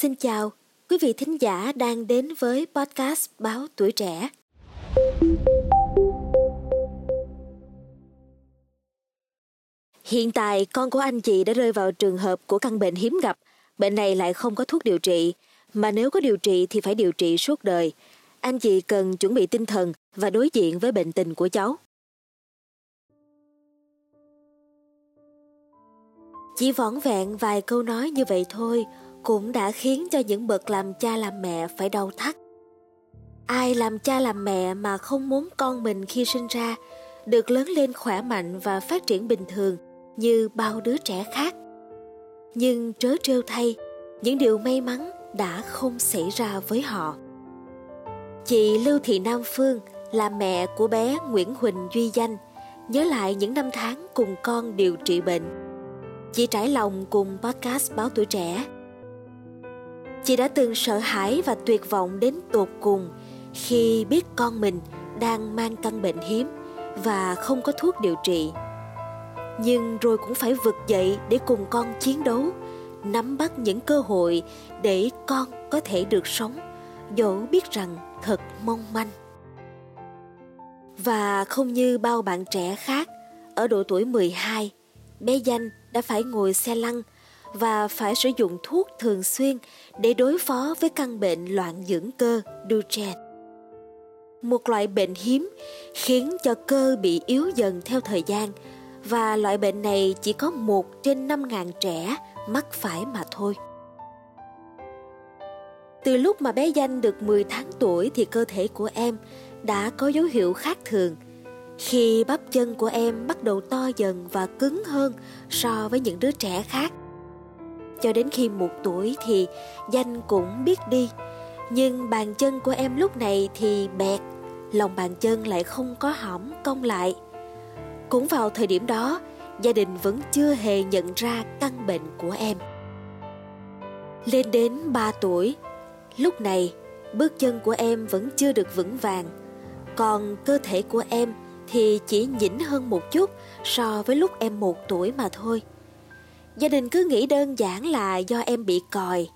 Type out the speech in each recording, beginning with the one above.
Xin chào, quý vị thính giả đang đến với podcast Báo Tuổi Trẻ. Hiện tại con của anh chị đã rơi vào trường hợp của căn bệnh hiếm gặp. Bệnh này lại không có thuốc điều trị, mà nếu có điều trị thì phải điều trị suốt đời. Anh chị cần chuẩn bị tinh thần và đối diện với bệnh tình của cháu. Chỉ vỏn vẹn vài câu nói như vậy thôi cũng đã khiến cho những bậc làm cha làm mẹ phải đau thắt. Ai làm cha làm mẹ mà không muốn con mình khi sinh ra được lớn lên khỏe mạnh và phát triển bình thường như bao đứa trẻ khác. Nhưng trớ trêu thay, những điều may mắn đã không xảy ra với họ. Chị Lưu Thị Nam Phương là mẹ của bé Nguyễn Huỳnh Duy Danh, nhớ lại những năm tháng cùng con điều trị bệnh. Chị trải lòng cùng podcast Báo Tuổi Trẻ. Chị đã từng sợ hãi và tuyệt vọng đến tột cùng khi biết con mình đang mang căn bệnh hiếm và không có thuốc điều trị. Nhưng rồi cũng phải vực dậy để cùng con chiến đấu, nắm bắt những cơ hội để con có thể được sống, dẫu biết rằng thật mong manh. Và không như bao bạn trẻ khác, ở độ tuổi 12, bé Danh đã phải ngồi xe lăn và phải sử dụng thuốc thường xuyên để đối phó với căn bệnh loạn dưỡng cơ, Duchenne. Một loại bệnh hiếm khiến cho cơ bị yếu dần theo thời gian, và loại bệnh này chỉ có một trên năm ngàn trẻ mắc phải mà thôi. Từ lúc mà bé danh được 10 tháng tuổi thì cơ thể của em đã có dấu hiệu khác thường. Khi bắp chân của em bắt đầu to dần và cứng hơn so với những đứa trẻ khác. Cho đến khi một tuổi thì danh cũng biết đi. Nhưng bàn chân của em lúc này thì bẹt, lòng bàn chân lại không có hõm cong lại. Cũng vào thời điểm đó, gia đình vẫn chưa hề nhận ra căn bệnh của em. Lên đến 3 tuổi, lúc này bước chân của em vẫn chưa được vững vàng, còn cơ thể của em thì chỉ nhỉnh hơn một chút so với lúc em một tuổi mà thôi. Gia đình cứ nghĩ đơn giản là do em bị còi.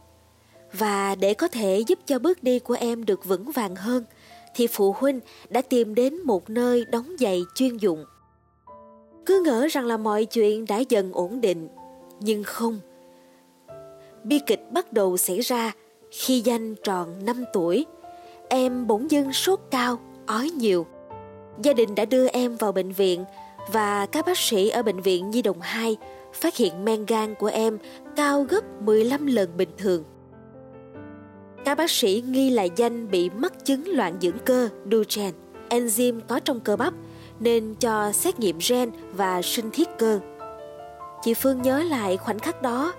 Và để có thể giúp cho bước đi của em được vững vàng hơn, thì phụ huynh đã tìm đến một nơi đóng giày chuyên dụng. Cứ ngỡ rằng là mọi chuyện đã dần ổn định, nhưng không. Bi kịch bắt đầu xảy ra khi danh tròn 5 tuổi. Em bỗng dưng sốt cao, ói nhiều. Gia đình đã đưa em vào bệnh viện và các bác sĩ ở bệnh viện Nhi Đồng 2 phát hiện men gan của em cao gấp 15 lần bình thường. Các bác sĩ nghi là danh bị mắc chứng loạn dưỡng cơ Duchenne, enzyme có trong cơ bắp nên cho xét nghiệm gen và sinh thiết cơ. Chị Phương nhớ lại khoảnh khắc đó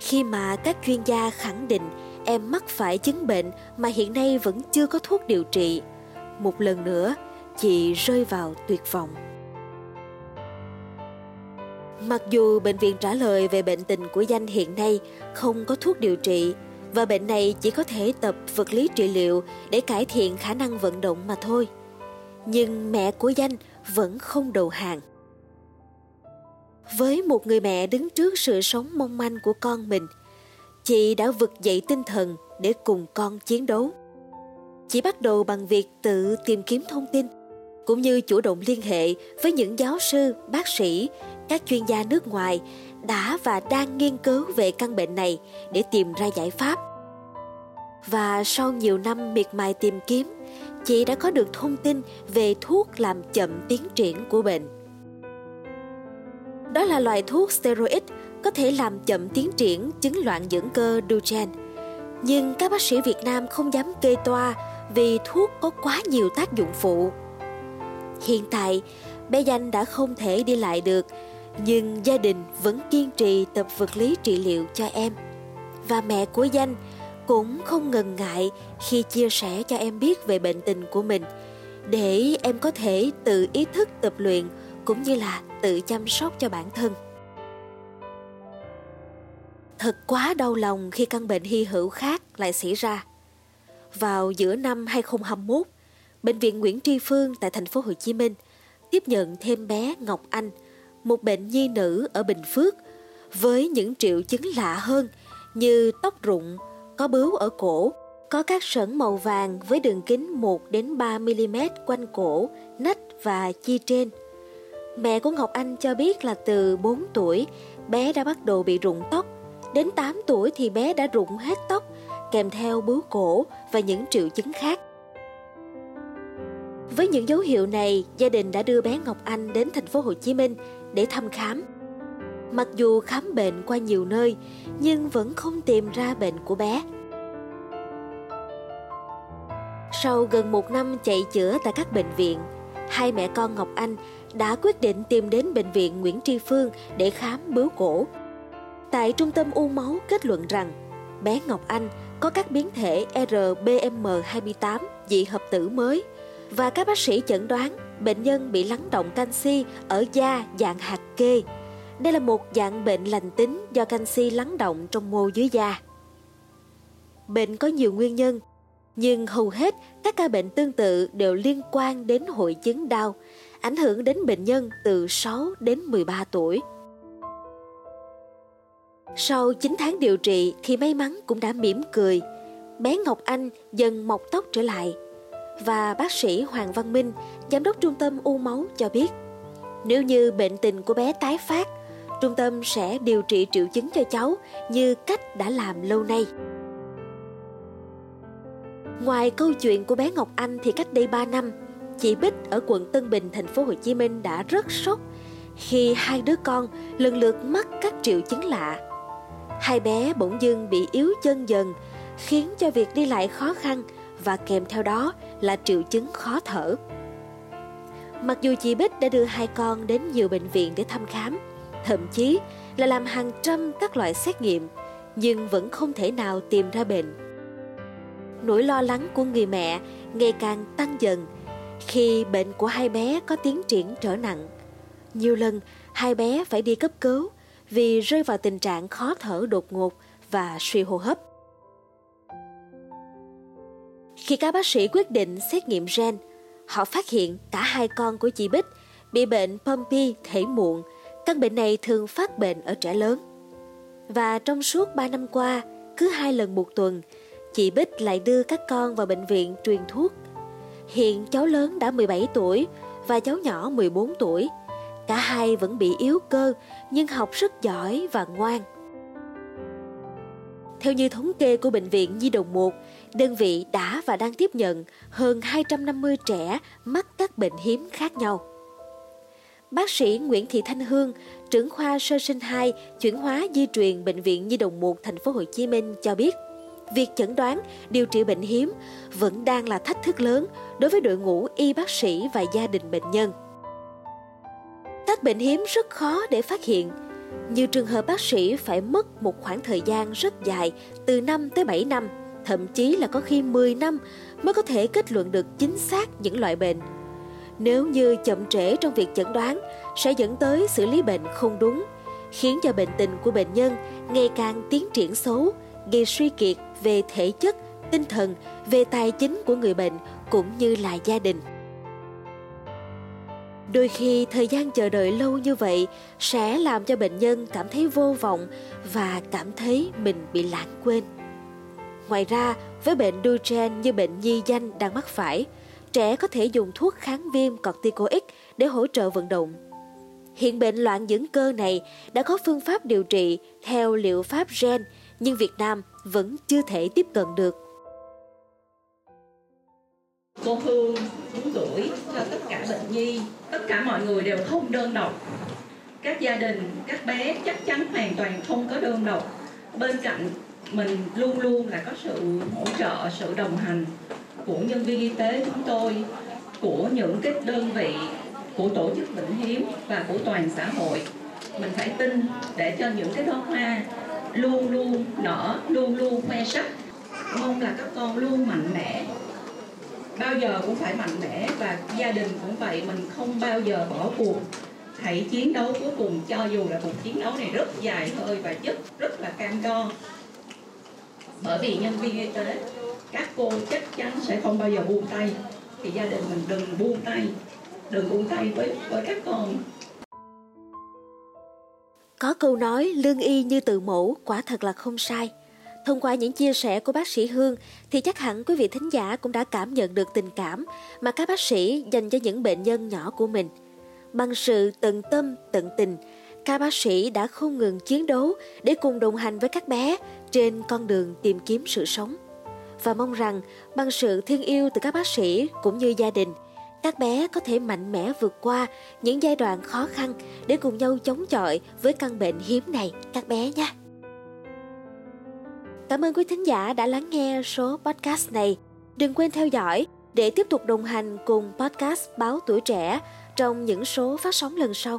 khi mà các chuyên gia khẳng định em mắc phải chứng bệnh mà hiện nay vẫn chưa có thuốc điều trị. Một lần nữa, chị rơi vào tuyệt vọng. Mặc dù bệnh viện trả lời về bệnh tình của danh hiện nay không có thuốc điều trị và bệnh này chỉ có thể tập vật lý trị liệu để cải thiện khả năng vận động mà thôi. Nhưng mẹ của danh vẫn không đầu hàng. Với một người mẹ đứng trước sự sống mong manh của con mình, chị đã vực dậy tinh thần để cùng con chiến đấu. Chị bắt đầu bằng việc tự tìm kiếm thông tin, cũng như chủ động liên hệ với những giáo sư, bác sĩ các chuyên gia nước ngoài đã và đang nghiên cứu về căn bệnh này để tìm ra giải pháp. Và sau nhiều năm miệt mài tìm kiếm, chị đã có được thông tin về thuốc làm chậm tiến triển của bệnh. Đó là loại thuốc steroid có thể làm chậm tiến triển chứng loạn dưỡng cơ Duchenne. Nhưng các bác sĩ Việt Nam không dám kê toa vì thuốc có quá nhiều tác dụng phụ. Hiện tại, bé Danh đã không thể đi lại được nhưng gia đình vẫn kiên trì tập vật lý trị liệu cho em. Và mẹ của danh cũng không ngần ngại khi chia sẻ cho em biết về bệnh tình của mình, để em có thể tự ý thức tập luyện cũng như là tự chăm sóc cho bản thân. Thật quá đau lòng khi căn bệnh hy hữu khác lại xảy ra. Vào giữa năm 2021 bệnh viện Nguyễn Tri Phương tại thành phố Hồ Chí Minh tiếp nhận thêm bé Ngọc Anh một bệnh nhi nữ ở Bình Phước với những triệu chứng lạ hơn như tóc rụng, có bướu ở cổ, có các sẩn màu vàng với đường kính 1 đến 3 mm quanh cổ, nách và chi trên. Mẹ của Ngọc Anh cho biết là từ 4 tuổi, bé đã bắt đầu bị rụng tóc. Đến 8 tuổi thì bé đã rụng hết tóc, kèm theo bướu cổ và những triệu chứng khác. Với những dấu hiệu này, gia đình đã đưa bé Ngọc Anh đến thành phố Hồ Chí Minh để thăm khám. Mặc dù khám bệnh qua nhiều nơi, nhưng vẫn không tìm ra bệnh của bé. Sau gần một năm chạy chữa tại các bệnh viện, hai mẹ con Ngọc Anh đã quyết định tìm đến bệnh viện Nguyễn Tri Phương để khám bướu cổ. Tại trung tâm u máu kết luận rằng bé Ngọc Anh có các biến thể RBM28 dị hợp tử mới và các bác sĩ chẩn đoán bệnh nhân bị lắng động canxi ở da dạng hạt kê. Đây là một dạng bệnh lành tính do canxi lắng động trong mô dưới da. Bệnh có nhiều nguyên nhân, nhưng hầu hết các ca bệnh tương tự đều liên quan đến hội chứng đau, ảnh hưởng đến bệnh nhân từ 6 đến 13 tuổi. Sau 9 tháng điều trị thì may mắn cũng đã mỉm cười. Bé Ngọc Anh dần mọc tóc trở lại. Và bác sĩ Hoàng Văn Minh, giám đốc trung tâm u máu cho biết, nếu như bệnh tình của bé tái phát, trung tâm sẽ điều trị triệu chứng cho cháu như cách đã làm lâu nay. Ngoài câu chuyện của bé Ngọc Anh thì cách đây 3 năm, chị Bích ở quận Tân Bình, thành phố Hồ Chí Minh đã rất sốc khi hai đứa con lần lượt mắc các triệu chứng lạ. Hai bé bỗng dưng bị yếu chân dần, khiến cho việc đi lại khó khăn và kèm theo đó là triệu chứng khó thở. Mặc dù chị Bích đã đưa hai con đến nhiều bệnh viện để thăm khám, thậm chí là làm hàng trăm các loại xét nghiệm, nhưng vẫn không thể nào tìm ra bệnh. Nỗi lo lắng của người mẹ ngày càng tăng dần khi bệnh của hai bé có tiến triển trở nặng. Nhiều lần hai bé phải đi cấp cứu vì rơi vào tình trạng khó thở đột ngột và suy hô hấp. Khi các bác sĩ quyết định xét nghiệm gen, họ phát hiện cả hai con của chị Bích bị bệnh Pompe thể muộn. Căn bệnh này thường phát bệnh ở trẻ lớn. Và trong suốt 3 năm qua, cứ hai lần một tuần, chị Bích lại đưa các con vào bệnh viện truyền thuốc. Hiện cháu lớn đã 17 tuổi và cháu nhỏ 14 tuổi. Cả hai vẫn bị yếu cơ nhưng học rất giỏi và ngoan. Theo như thống kê của Bệnh viện Nhi Đồng 1, đơn vị đã và đang tiếp nhận hơn 250 trẻ mắc các bệnh hiếm khác nhau. Bác sĩ Nguyễn Thị Thanh Hương, trưởng khoa sơ sinh 2, chuyển hóa di truyền Bệnh viện Nhi Đồng 1 thành phố Hồ Chí Minh cho biết, việc chẩn đoán, điều trị bệnh hiếm vẫn đang là thách thức lớn đối với đội ngũ y bác sĩ và gia đình bệnh nhân. Các bệnh hiếm rất khó để phát hiện. Nhiều trường hợp bác sĩ phải mất một khoảng thời gian rất dài, từ 5 tới 7 năm, thậm chí là có khi 10 năm mới có thể kết luận được chính xác những loại bệnh. Nếu như chậm trễ trong việc chẩn đoán sẽ dẫn tới xử lý bệnh không đúng, khiến cho bệnh tình của bệnh nhân ngày càng tiến triển xấu, gây suy kiệt về thể chất, tinh thần, về tài chính của người bệnh cũng như là gia đình. Đôi khi thời gian chờ đợi lâu như vậy sẽ làm cho bệnh nhân cảm thấy vô vọng và cảm thấy mình bị lãng quên. Ngoài ra, với bệnh Duchenne như bệnh nhi danh đang mắc phải, trẻ có thể dùng thuốc kháng viêm corticoid để hỗ trợ vận động. Hiện bệnh loạn dưỡng cơ này đã có phương pháp điều trị theo liệu pháp gen, nhưng Việt Nam vẫn chưa thể tiếp cận được. Cô Hương 4 tuổi cho tất cả bệnh nhi, tất cả mọi người đều không đơn độc. Các gia đình, các bé chắc chắn hoàn toàn không có đơn độc. Bên cạnh mình luôn luôn là có sự hỗ trợ, sự đồng hành của nhân viên y tế chúng tôi, của những cái đơn vị, của tổ chức bệnh hiếm và của toàn xã hội. Mình phải tin để cho những cái đóa hoa luôn luôn nở, luôn luôn khoe sắc. Mong là các con luôn mạnh mẽ, bao giờ cũng phải mạnh mẽ và gia đình cũng vậy mình không bao giờ bỏ cuộc hãy chiến đấu cuối cùng cho dù là cuộc chiến đấu này rất dài hơi và rất rất là cam go bởi vì nhân viên y tế các cô chắc chắn sẽ không bao giờ buông tay. Thì gia đình mình đừng buông tay đừng buông tay với với các con. Có câu nói lương y như từ mẫu quả thật là không sai. Thông qua những chia sẻ của bác sĩ Hương thì chắc hẳn quý vị thính giả cũng đã cảm nhận được tình cảm mà các bác sĩ dành cho những bệnh nhân nhỏ của mình. Bằng sự tận tâm, tận tình, các bác sĩ đã không ngừng chiến đấu để cùng đồng hành với các bé trên con đường tìm kiếm sự sống. Và mong rằng bằng sự thương yêu từ các bác sĩ cũng như gia đình, các bé có thể mạnh mẽ vượt qua những giai đoạn khó khăn để cùng nhau chống chọi với căn bệnh hiếm này các bé nhé. Cảm ơn quý thính giả đã lắng nghe số podcast này. Đừng quên theo dõi để tiếp tục đồng hành cùng podcast Báo Tuổi Trẻ trong những số phát sóng lần sau.